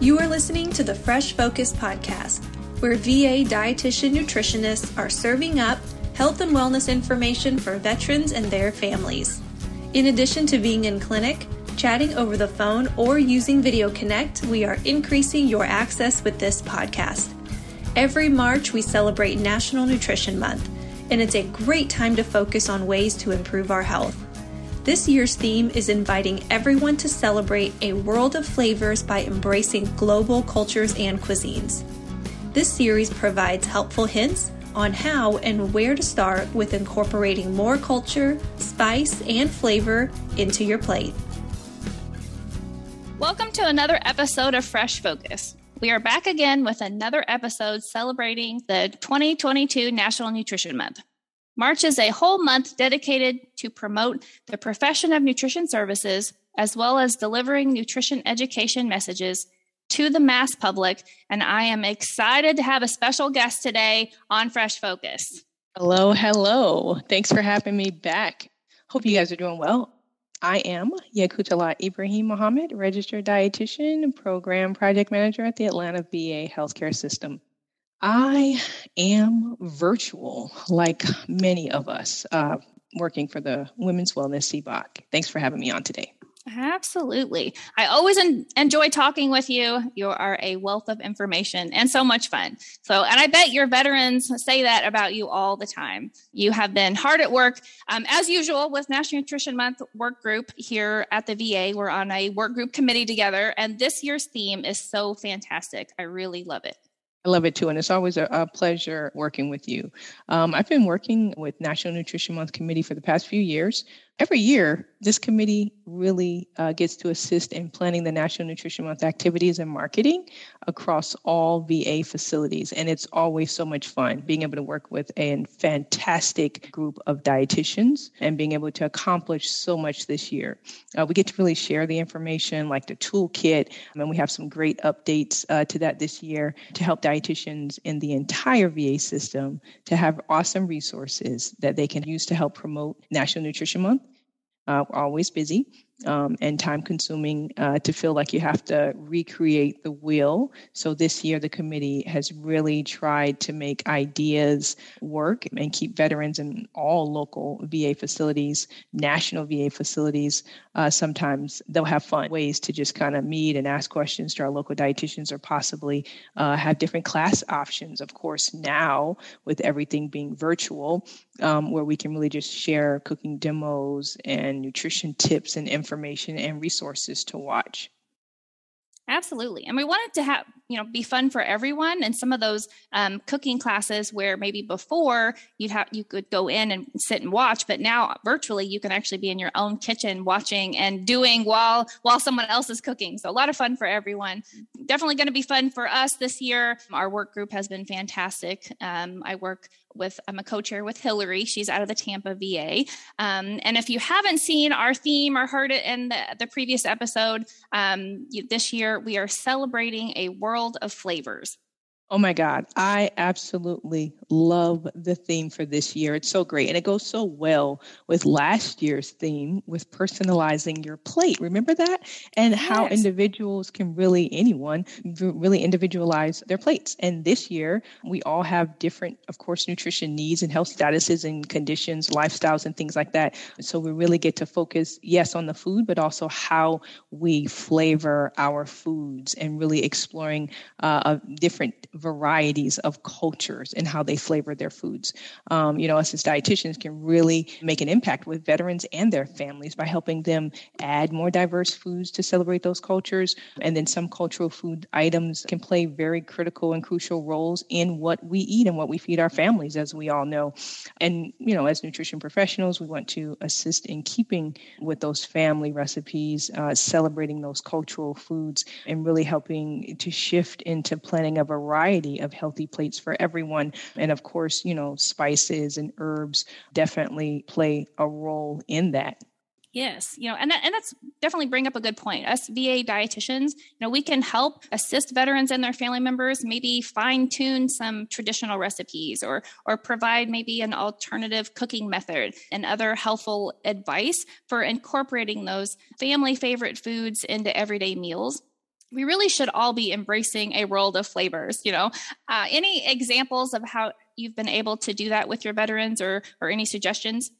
You are listening to the Fresh Focus podcast, where VA dietitian nutritionists are serving up health and wellness information for veterans and their families. In addition to being in clinic, chatting over the phone, or using Video Connect, we are increasing your access with this podcast. Every March, we celebrate National Nutrition Month, and it's a great time to focus on ways to improve our health. This year's theme is inviting everyone to celebrate a world of flavors by embracing global cultures and cuisines. This series provides helpful hints on how and where to start with incorporating more culture, spice, and flavor into your plate. Welcome to another episode of Fresh Focus. We are back again with another episode celebrating the 2022 National Nutrition Month. March is a whole month dedicated to promote the profession of nutrition services as well as delivering nutrition education messages to the mass public. And I am excited to have a special guest today on Fresh Focus. Hello, hello. Thanks for having me back. Hope you guys are doing well. I am Yakutala Ibrahim Mohammed, registered dietitian, program project manager at the Atlanta VA Healthcare System. I am virtual, like many of us, uh, working for the Women's Wellness CBOC. Thanks for having me on today. Absolutely. I always en- enjoy talking with you. You are a wealth of information and so much fun. So, and I bet your veterans say that about you all the time. You have been hard at work, um, as usual, with National Nutrition Month work group here at the VA. We're on a work group committee together, and this year's theme is so fantastic. I really love it. I love it too, and it's always a, a pleasure working with you. Um, I've been working with National Nutrition Month Committee for the past few years. Every year, this committee really uh, gets to assist in planning the National Nutrition Month activities and marketing across all VA facilities. And it's always so much fun being able to work with a fantastic group of dietitians and being able to accomplish so much this year. Uh, we get to really share the information like the toolkit, and we have some great updates uh, to that this year to help dietitians in the entire VA system to have awesome resources that they can use to help promote National Nutrition Month uh, always busy um, and time consuming uh, to feel like you have to recreate the wheel. So this year, the committee has really tried to make ideas work and keep veterans in all local VA facilities, national VA facilities. Uh, sometimes they'll have fun ways to just kind of meet and ask questions to our local dietitians or possibly uh, have different class options. Of course, now with everything being virtual, um, where we can really just share cooking demos and nutrition tips and information information and resources to watch. Absolutely. And we want it to have, you know, be fun for everyone. And some of those um, cooking classes where maybe before you'd have, you could go in and sit and watch, but now virtually you can actually be in your own kitchen watching and doing while, while someone else is cooking. So a lot of fun for everyone. Definitely going to be fun for us this year. Our work group has been fantastic. Um, I work with I'm a co-chair with Hillary. She's out of the Tampa VA. Um, and if you haven't seen our theme or heard it in the, the previous episode, um, this year we are celebrating a world of flavors. Oh my God. I absolutely love the theme for this year. It's so great. And it goes so well with last year's theme with personalizing your plate. Remember that? And yes. how individuals can really, anyone, really individualize their plates. And this year, we all have different, of course, nutrition needs and health statuses and conditions, lifestyles, and things like that. So we really get to focus, yes, on the food, but also how we flavor our foods and really exploring uh, different varieties of cultures and how they flavor their foods. Um, you know, us as dietitians can really make an impact with veterans and their families by helping them add more diverse foods to celebrate those cultures. And then some cultural food items can play very critical and crucial roles in what we eat and what we feed our families, as we all know. And, you know, as nutrition professionals, we want to assist in keeping with those family recipes, uh, celebrating those cultural foods, and really helping to shift into planning a variety variety of healthy plates for everyone. And of course, you know, spices and herbs definitely play a role in that. Yes, you know, and that, and that's definitely bring up a good point. Us VA dietitians, you know, we can help assist veterans and their family members maybe fine tune some traditional recipes or or provide maybe an alternative cooking method and other helpful advice for incorporating those family favorite foods into everyday meals we really should all be embracing a world of flavors you know? Uh, any examples of how you've been able to do that with your veterans or or any suggestions?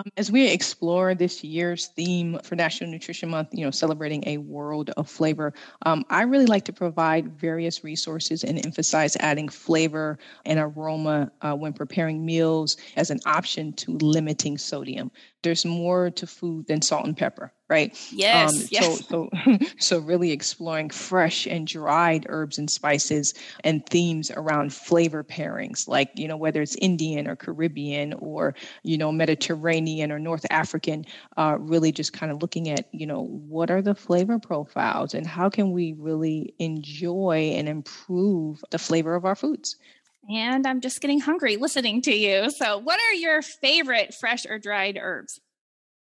Um, as we explore this year's theme for National Nutrition Month, you know, celebrating a world of flavor, um, I really like to provide various resources and emphasize adding flavor and aroma uh, when preparing meals as an option to limiting sodium. There's more to food than salt and pepper right yes, um, yes. So, so so really exploring fresh and dried herbs and spices and themes around flavor pairings like you know whether it's indian or caribbean or you know mediterranean or north african uh, really just kind of looking at you know what are the flavor profiles and how can we really enjoy and improve the flavor of our foods and I'm just getting hungry listening to you. So, what are your favorite fresh or dried herbs?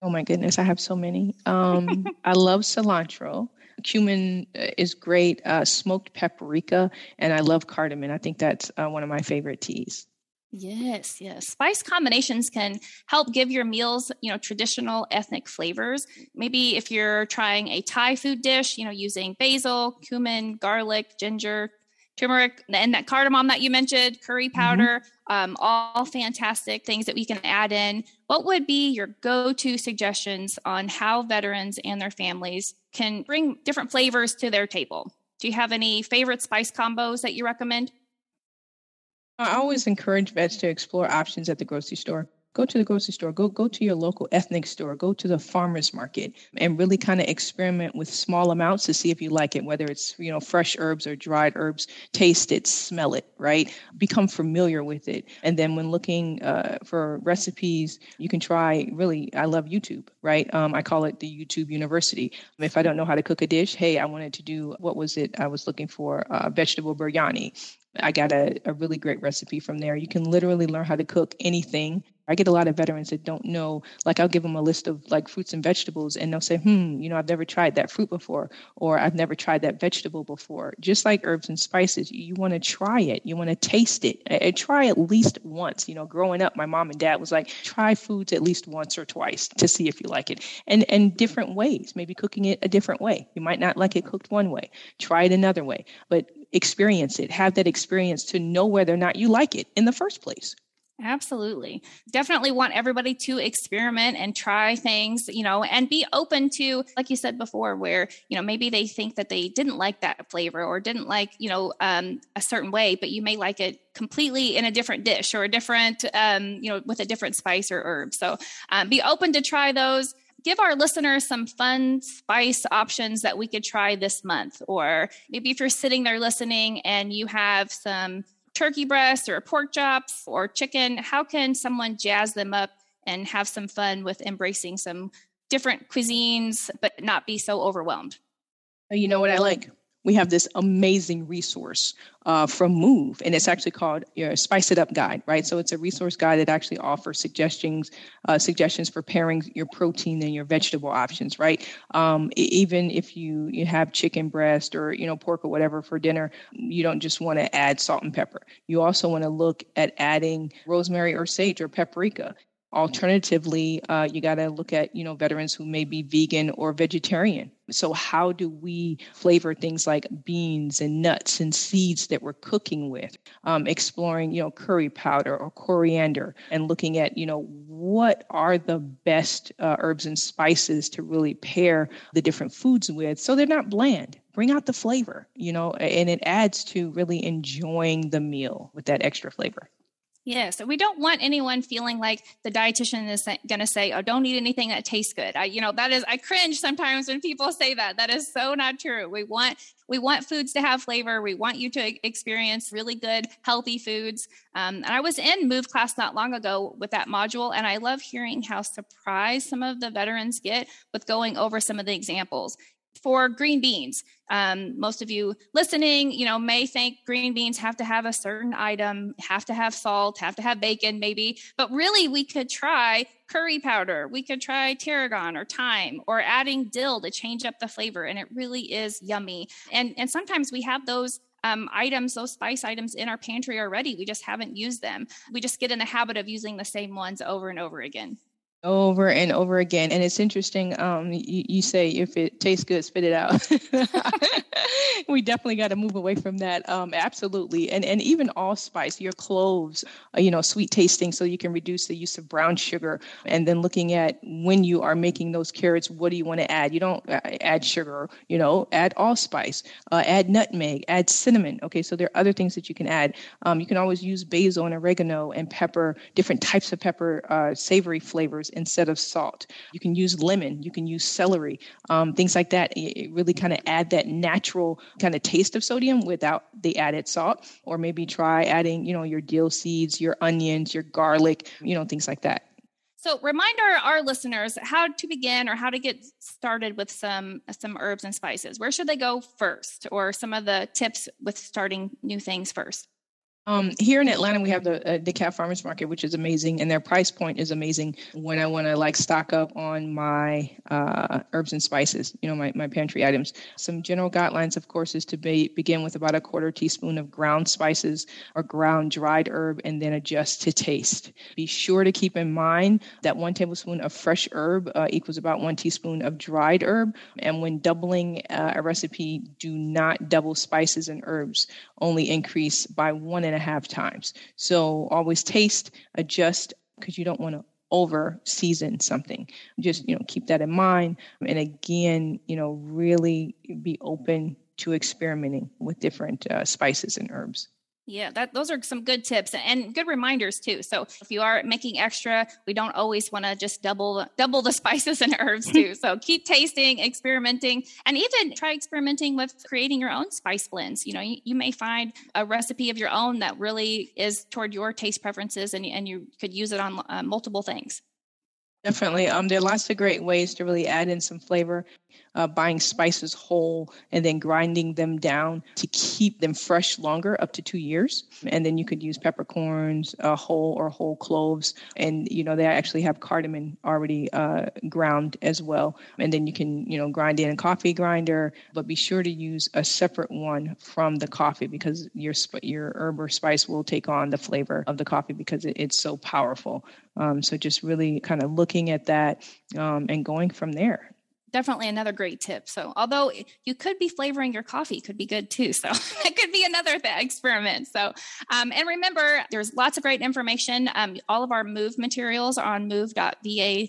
Oh my goodness, I have so many. Um, I love cilantro. Cumin uh, is great. Uh, smoked paprika, and I love cardamom. I think that's uh, one of my favorite teas. Yes, yes. Spice combinations can help give your meals, you know, traditional ethnic flavors. Maybe if you're trying a Thai food dish, you know, using basil, cumin, garlic, ginger, turmeric and that cardamom that you mentioned, curry mm-hmm. powder, mm-hmm. um, all fantastic things that we can add in. What would be your go to suggestions on how veterans and their families can bring different flavors to their table? Do you have any favorite spice combos that you recommend? I always encourage vets to explore options at the grocery store go to the grocery store, go go to your local ethnic store, go to the farmers market and really kind of experiment with small amounts to see if you like it, whether it's, you know, fresh herbs or dried herbs, taste it, smell it, right? Become familiar with it. And then when looking uh, for recipes, you can try really, I love YouTube, right? Um, I call it the YouTube University. If I don't know how to cook a dish, hey, I wanted to do, what was it? I was looking for uh, vegetable biryani. I got a, a really great recipe from there. You can literally learn how to cook anything. I get a lot of veterans that don't know, like I'll give them a list of like fruits and vegetables and they'll say, hmm, you know, I've never tried that fruit before, or I've never tried that vegetable before. Just like herbs and spices, you, want to try it. You want to taste it. And try at least once. You know, growing up, my mom and dad was like, try foods at least once or twice to see if you like it. And and different ways, maybe cooking it a different way. You might not like it cooked one way. Try it another way. But experience it, have that experience to know whether or not you like it in the first place. Absolutely. Definitely want everybody to experiment and try things, you know, and be open to, like you said before, where, you know, maybe they think that they didn't like that flavor or didn't like, you know, um, a certain way, but you may like it completely in a different dish or a different, um, you know, with a different spice or herb. So um, be open to try those give our listeners some fun spice options that we could try this month. Or maybe if you're sitting there listening and you have some turkey breast or pork chops or chicken, how can someone jazz them up and have some fun with embracing some different cuisines, but not be so overwhelmed? You know what I like? We have this amazing resource uh, from Move, and it's actually called your Spice It Up Guide, right? So it's a resource guide that actually offers suggestions uh, suggestions for pairing your protein and your vegetable options, right? Um, even if you you have chicken breast or you know pork or whatever for dinner, you don't just want to add salt and pepper. You also want to look at adding rosemary or sage or paprika Alternatively, uh, you got to look at you know veterans who may be vegan or vegetarian. So how do we flavor things like beans and nuts and seeds that we're cooking with? Um, exploring you know curry powder or coriander and looking at you know what are the best uh, herbs and spices to really pair the different foods with, so they're not bland. Bring out the flavor, you know, and it adds to really enjoying the meal with that extra flavor. Yeah, so we don't want anyone feeling like the dietitian is going to say, "Oh, don't eat anything that tastes good." I, you know, that is I cringe sometimes when people say that. That is so not true. We want we want foods to have flavor. We want you to experience really good, healthy foods. Um, and I was in Move class not long ago with that module, and I love hearing how surprised some of the veterans get with going over some of the examples for green beans. Um, most of you listening, you know, may think green beans have to have a certain item, have to have salt, have to have bacon, maybe. But really, we could try curry powder. We could try tarragon or thyme or adding dill to change up the flavor, and it really is yummy. And and sometimes we have those um, items, those spice items in our pantry already. We just haven't used them. We just get in the habit of using the same ones over and over again over and over again. And it's interesting um, you, you, say if it tastes good spit it out we definitely got to move away from that. Um, absolutely, and and even allspice, your cloves, uh, you know, sweet tasting, so you can reduce the use of brown sugar. And then looking at when you are making those carrots, what do you want to add? You don't uh, add sugar, you know, add allspice, uh, add nutmeg, add cinnamon. Okay, so there are other things that you can add. Um, you can always use basil and oregano and pepper, different types of pepper, uh, savory flavors instead of salt. You can use lemon. You can use celery, um, things like that. It really kind of add that natural kind of taste of sodium without the added salt. Or maybe try adding, you know, your dill seeds, your onions, your garlic, you know, things like that. So remind our, our listeners how to begin or how to get started with some some herbs and spices. Where should they go first or some of the tips with starting new things first? Um, here in Atlanta, we have the uh, DeKalb Farmers Market, which is amazing, and their price point is amazing. When I want to like stock up on my uh, herbs and spices, you know, my, my pantry items. Some general guidelines, of course, is to be, begin with about a quarter teaspoon of ground spices or ground dried herb, and then adjust to taste. Be sure to keep in mind that one tablespoon of fresh herb uh, equals about one teaspoon of dried herb, and when doubling uh, a recipe, do not double spices and herbs. Only increase by one and and a half times. So always taste, adjust, because you don't want to over season something. Just, you know, keep that in mind. And again, you know, really be open to experimenting with different uh, spices and herbs. Yeah, that those are some good tips and good reminders too. So if you are making extra, we don't always want to just double double the spices and herbs too. so keep tasting, experimenting, and even try experimenting with creating your own spice blends. You know, you, you may find a recipe of your own that really is toward your taste preferences, and and you could use it on uh, multiple things. Definitely. Um, there are lots of great ways to really add in some flavor uh, buying spices whole and then grinding them down to keep them fresh longer, up to two years. And then you could use peppercorns uh, whole or whole cloves. And, you know, they actually have cardamom already uh, ground as well. And then you can, you know, grind in a coffee grinder, but be sure to use a separate one from the coffee because your, your herb or spice will take on the flavor of the coffee because it, it's so powerful. Um, so just really kind of looking at that um, and going from there definitely another great tip. So, although you could be flavoring your coffee, could be good too. So, it could be another th- experiment. So, um, and remember, there's lots of great information. Um, all of our move materials are on move.va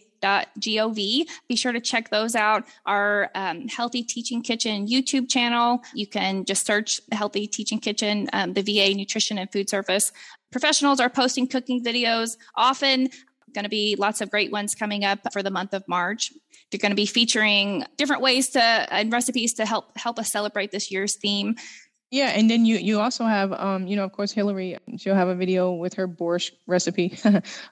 be sure to check those out our um, healthy teaching kitchen youtube channel you can just search healthy teaching kitchen um, the va nutrition and food service professionals are posting cooking videos often going to be lots of great ones coming up for the month of march they're going to be featuring different ways to and recipes to help help us celebrate this year's theme. Yeah, and then you you also have um you know of course Hillary she'll have a video with her borscht recipe,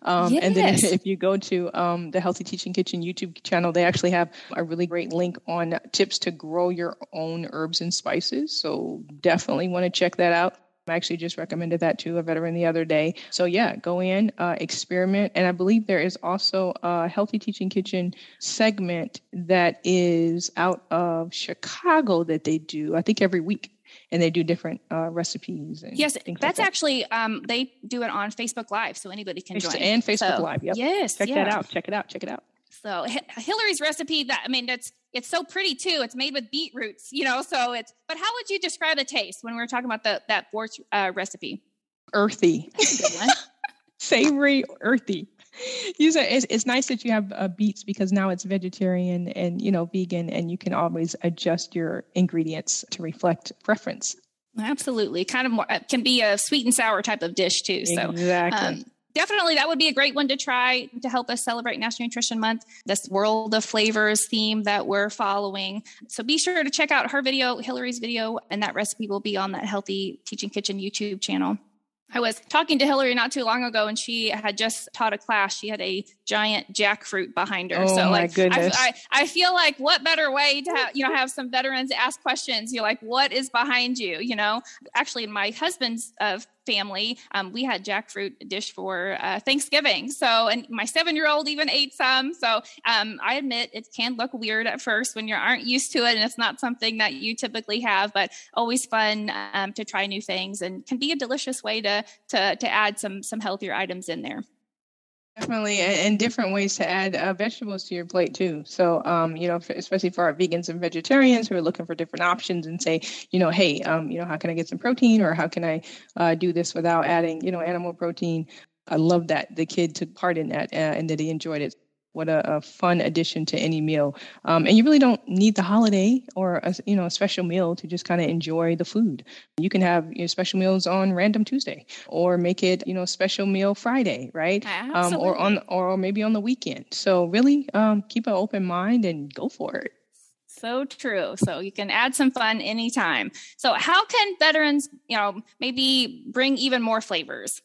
um, yes. and then if you go to um the Healthy Teaching Kitchen YouTube channel they actually have a really great link on tips to grow your own herbs and spices. So definitely want to check that out. I actually just recommended that to a veteran the other day. So, yeah, go in, uh, experiment. And I believe there is also a Healthy Teaching Kitchen segment that is out of Chicago that they do, I think, every week. And they do different uh, recipes. yes, that's like that. actually, um, they do it on Facebook Live, so anybody can join. And Facebook so, Live, yep. Yes. Check yeah. that out. Check it out. Check it out. So Hillary's recipe that I mean that's it's so pretty too. It's made with beetroots, you know. So it's but how would you describe the taste when we were talking about the that borscht uh, recipe? Earthy, savory, earthy. Use it. It's, it's nice that you have uh, beets because now it's vegetarian and you know vegan, and you can always adjust your ingredients to reflect preference. Absolutely, kind of more can be a sweet and sour type of dish too. So exactly. Um, definitely that would be a great one to try to help us celebrate National Nutrition Month, this world of flavors theme that we're following. So be sure to check out her video, Hillary's video, and that recipe will be on that Healthy Teaching Kitchen YouTube channel. I was talking to Hillary not too long ago, and she had just taught a class. She had a giant jackfruit behind her. Oh, so, like, goodness. I, I, I, feel like what better way to have, you know have some veterans ask questions? You're like, what is behind you? You know, actually, my husband's uh, family, um, we had jackfruit dish for uh, Thanksgiving. So, and my seven year old even ate some. So, um, I admit it can look weird at first when you aren't used to it and it's not something that you typically have, but always fun um, to try new things and can be a delicious way to to to add some some healthier items in there. Definitely, and different ways to add uh, vegetables to your plate too. So, um, you know, especially for our vegans and vegetarians who are looking for different options and say, you know, hey, um, you know, how can I get some protein, or how can I uh, do this without adding, you know, animal protein? I love that the kid took part in that uh, and that he enjoyed it what a, a, fun addition to any meal. Um, and you really don't need the holiday or a, you know a special meal to just kind of enjoy the food. You can have you know, special meals on Random Tuesday, or make it you know special meal Friday, right? Um, or on or maybe on the weekend. So really um, keep an open mind and go for it. So true. So you can add some fun anytime. So how can veterans, you know, maybe bring even more flavors?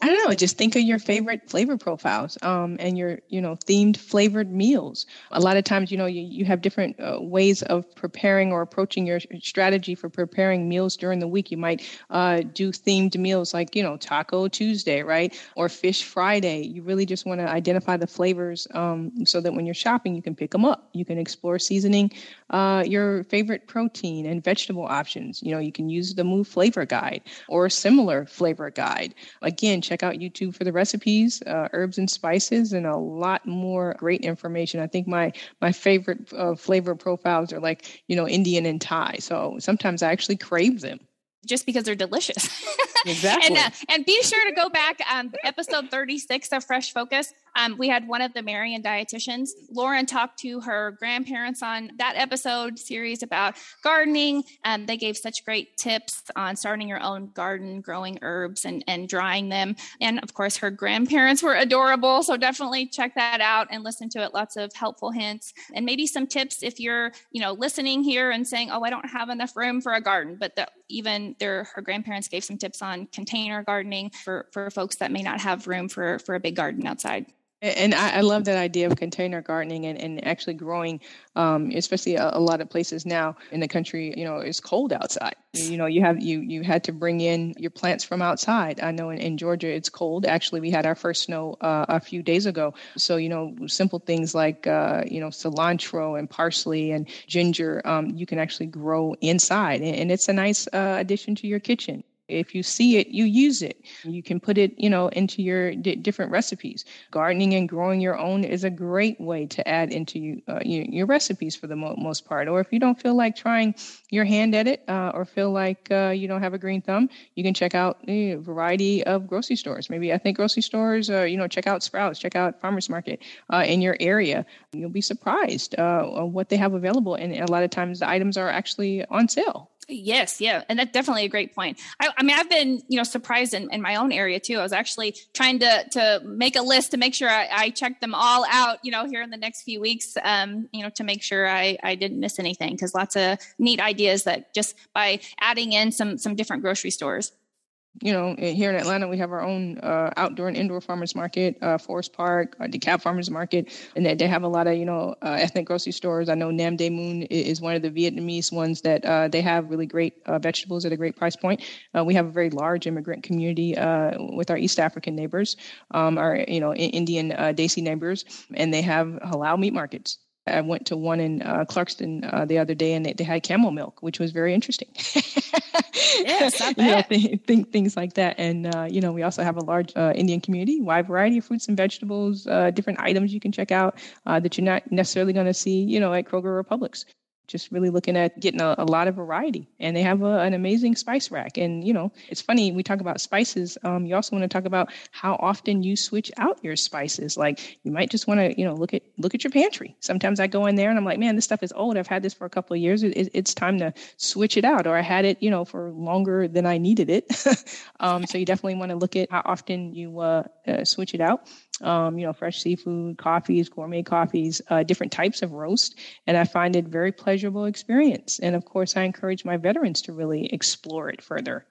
I don't know. Just think of your favorite flavor profiles um, and your, you know, themed flavored meals. A lot of times, you know, you, you have different uh, ways of preparing or approaching your strategy for preparing meals during the week. You might uh, do themed meals like, you know, Taco Tuesday, right? Or Fish Friday. You really just want to identify the flavors um, so that when you're shopping, you can pick them up. You can explore seasoning uh, your favorite protein and vegetable options. You know, you can use the Move Flavor Guide or a similar flavor guide. Again, check out YouTube for the recipes, uh, herbs and spices, and a lot more great information. I think my my favorite uh, flavor profiles are like you know Indian and Thai. So sometimes I actually crave them just because they're delicious. Exactly. and, uh, and be sure to go back um, episode 36 of Fresh Focus. Um, we had one of the Marion dietitians. Lauren talked to her grandparents on that episode series about gardening. Um, they gave such great tips on starting your own garden, growing herbs, and, and drying them. And of course, her grandparents were adorable. So definitely check that out and listen to it. Lots of helpful hints and maybe some tips if you're, you know, listening here and saying, "Oh, I don't have enough room for a garden," but the, even their her grandparents gave some tips on container gardening for for folks that may not have room for for a big garden outside. And I, I, love that idea of container gardening and, and actually growing, um, especially a, a, lot of places now in the country, you know, it's cold outside. You know, you have you you had to bring in your plants from outside. I know in, in Georgia it's cold. Actually, we had our first snow uh, a few days ago. So you know, simple things like uh, you know cilantro and parsley and ginger, um, you can actually grow inside, and, and it's a nice uh, addition to your kitchen. If you see it, you use it. You can put it, you know, into your d- different recipes. Gardening and growing your own is a great way to add into you, uh, your, your, recipes for the mo- most part. Or if you don't feel like trying your hand at it uh, or feel like uh, you don't have a green thumb, you can check out a variety of grocery stores. Maybe ethnic grocery stores, uh, you know, check out Sprouts, check out Farmers Market uh, in your area. You'll be surprised uh, what they have available. And a lot of times the items are actually on sale. Yes, yeah, and that's definitely a great point. I, I mean, I've been you know surprised in, in, my own area too. I was actually trying to to make a list to make sure I, I check them all out. You know, here in the next few weeks, um, you know, to make sure I I didn't miss anything because lots of neat ideas that just by adding in some some different grocery stores you know, here in Atlanta, we have our own uh, outdoor and indoor farmers market, uh, Forest Park, uh, DeKalb Farmers Market, and they, they have a lot of, you know, uh, ethnic grocery stores. I know Nam Dae Mun is one of the Vietnamese ones that uh, they have really great uh, vegetables at a great price point. Uh, we have a very large immigrant community with our East African neighbors, um, our, you know, Indian Desi neighbors, and they have halal meat markets. I went to one in uh, Clarkston uh, the other day, and they, they, had camel milk, which was very interesting. yes, you know, th- th- things like that. And uh, you know, we also have a large uh, Indian community, wide variety of fruits and vegetables, uh, different items you can check out uh, that you're not necessarily going to see, you know, at Kroger or Publix just really looking at getting a, a lot of variety. And they have a, an amazing spice rack. And, you know, it's funny, we talk about spices. Um, you also want to talk about how often you switch out your spices. Like you might just want to, you know, look at look at your pantry. Sometimes I go in there and I'm like, man, this stuff is old. I've had this for a couple of years. It, it, it's time to switch it out. Or I had it, you know, for longer than I needed it. um, so you definitely want to look at how often you uh, uh, switch it out um, you know, fresh seafood, coffees, gourmet coffees, uh, different types of roast. And I find it very pleasurable experience. And of course, I encourage my veterans to really explore it further.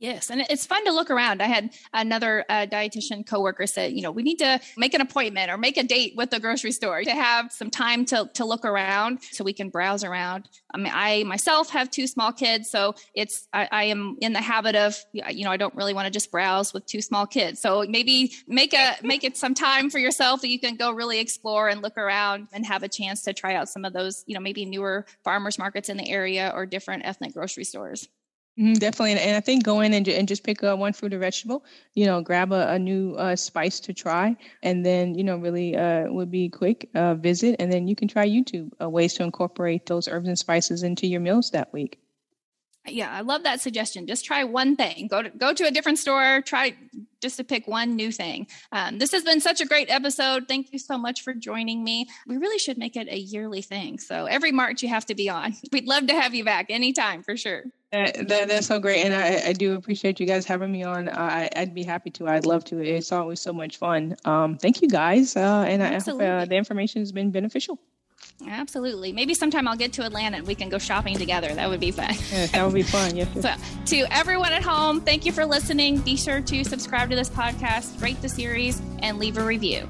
Yes, and it's fun to look around. I had another uh, dietitian coworker said, you know, we need to make an appointment or make a date with the grocery store to have some time to to look around so we can browse around. I mean, I myself have two small kids, so it's I, I am in the habit of, you know, I don't really want to just browse with two small kids. So maybe make a make it some time for yourself that you can go really explore and look around and have a chance to try out some of those, you know, maybe newer farmers markets in the area or different ethnic grocery stores. Mm, definitely, and I think go in and, and just pick uh, one fruit or vegetable. You know, grab a, a new uh, spice to try, and then you know really uh, would be quick uh, visit, and then you can try YouTube ways to incorporate those herbs and spices into your meals that week. Yeah, I love that suggestion. Just try one thing. Go to go to a different store. Try just to pick one new thing. Um, this has been such a great episode. Thank you so much for joining me. We really should make it a yearly thing. So every March you have to be on. We'd love to have you back anytime for sure. That, that, that's so great, and I, I do appreciate you guys having me on. Uh, I, would be happy to. I'd love to. It's always so much fun. Um, thank you guys, uh, and Absolutely. I hope uh, the information has been beneficial. Absolutely. Maybe sometime I'll get to Atlanta and we can go shopping together. That would be fun. Yes, that would be fun. Yes. so, to everyone at home, thank you for listening. Be sure to subscribe to this podcast, rate the series, and leave a review.